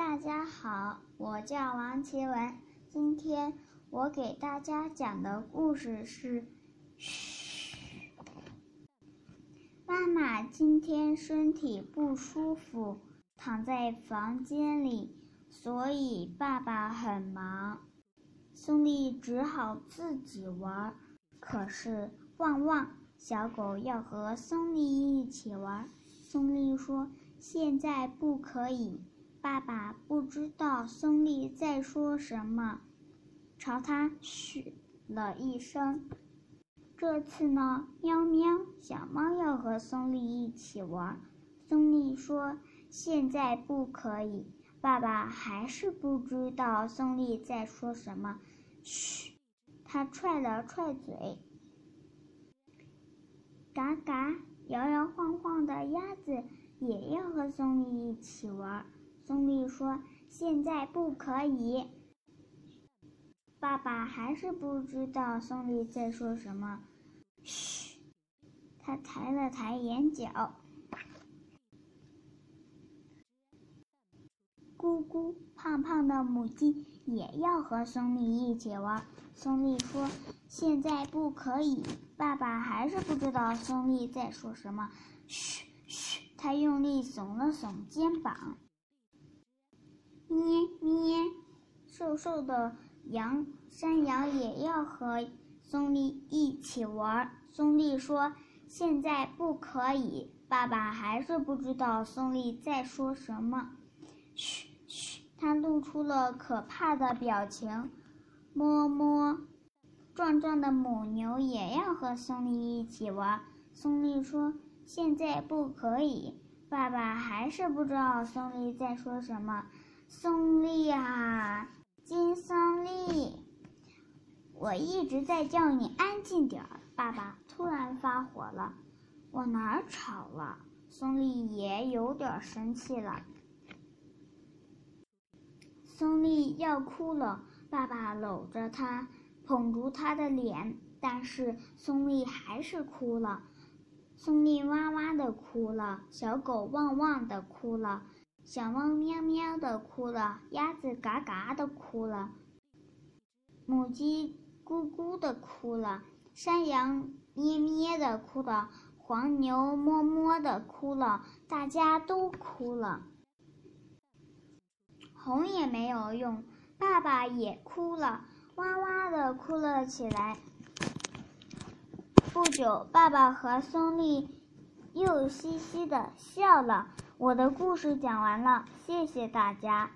大家好，我叫王奇文。今天我给大家讲的故事是：嘘，妈妈今天身体不舒服，躺在房间里，所以爸爸很忙。松利只好自己玩。可是旺旺小狗要和松利一起玩，松利说：“现在不可以。”爸爸不知道松利在说什么，朝他嘘了一声。这次呢，喵喵小猫要和松利一起玩。松利说：“现在不可以。”爸爸还是不知道松利在说什么，嘘，他踹了踹嘴。嘎嘎，摇摇晃晃的鸭子也要和松利一起玩。松利说：“现在不可以。”爸爸还是不知道松利在说什么。嘘，他抬了抬眼角。咕咕，胖胖的母鸡也要和松利一起玩。松利说：“现在不可以。”爸爸还是不知道松利在说什么。嘘嘘，他用力耸了耸肩膀。瘦瘦的羊山羊也要和松利一起玩。松利说：“现在不可以。”爸爸还是不知道松利在说什么。嘘嘘，他露出了可怕的表情。摸摸，壮壮的母牛也要和松利一起玩。松利说：“现在不可以。”爸爸还是不知道松利在说什么。松利啊，金松利，我一直在叫你安静点儿。爸爸突然发火了，我哪儿吵了？松利也有点生气了。松利要哭了，爸爸搂着他，捧住他的脸，但是松利还是哭了。松利哇哇的哭了，小狗汪汪的哭了。小猫喵喵的哭了，鸭子嘎嘎的哭了，母鸡咕咕的哭了，山羊咩咩的哭了，黄牛么么的哭了，大家都哭了。哄也没有用，爸爸也哭了，哇哇的哭了起来。不久，爸爸和松利又嘻嘻的笑了。我的故事讲完了，谢谢大家。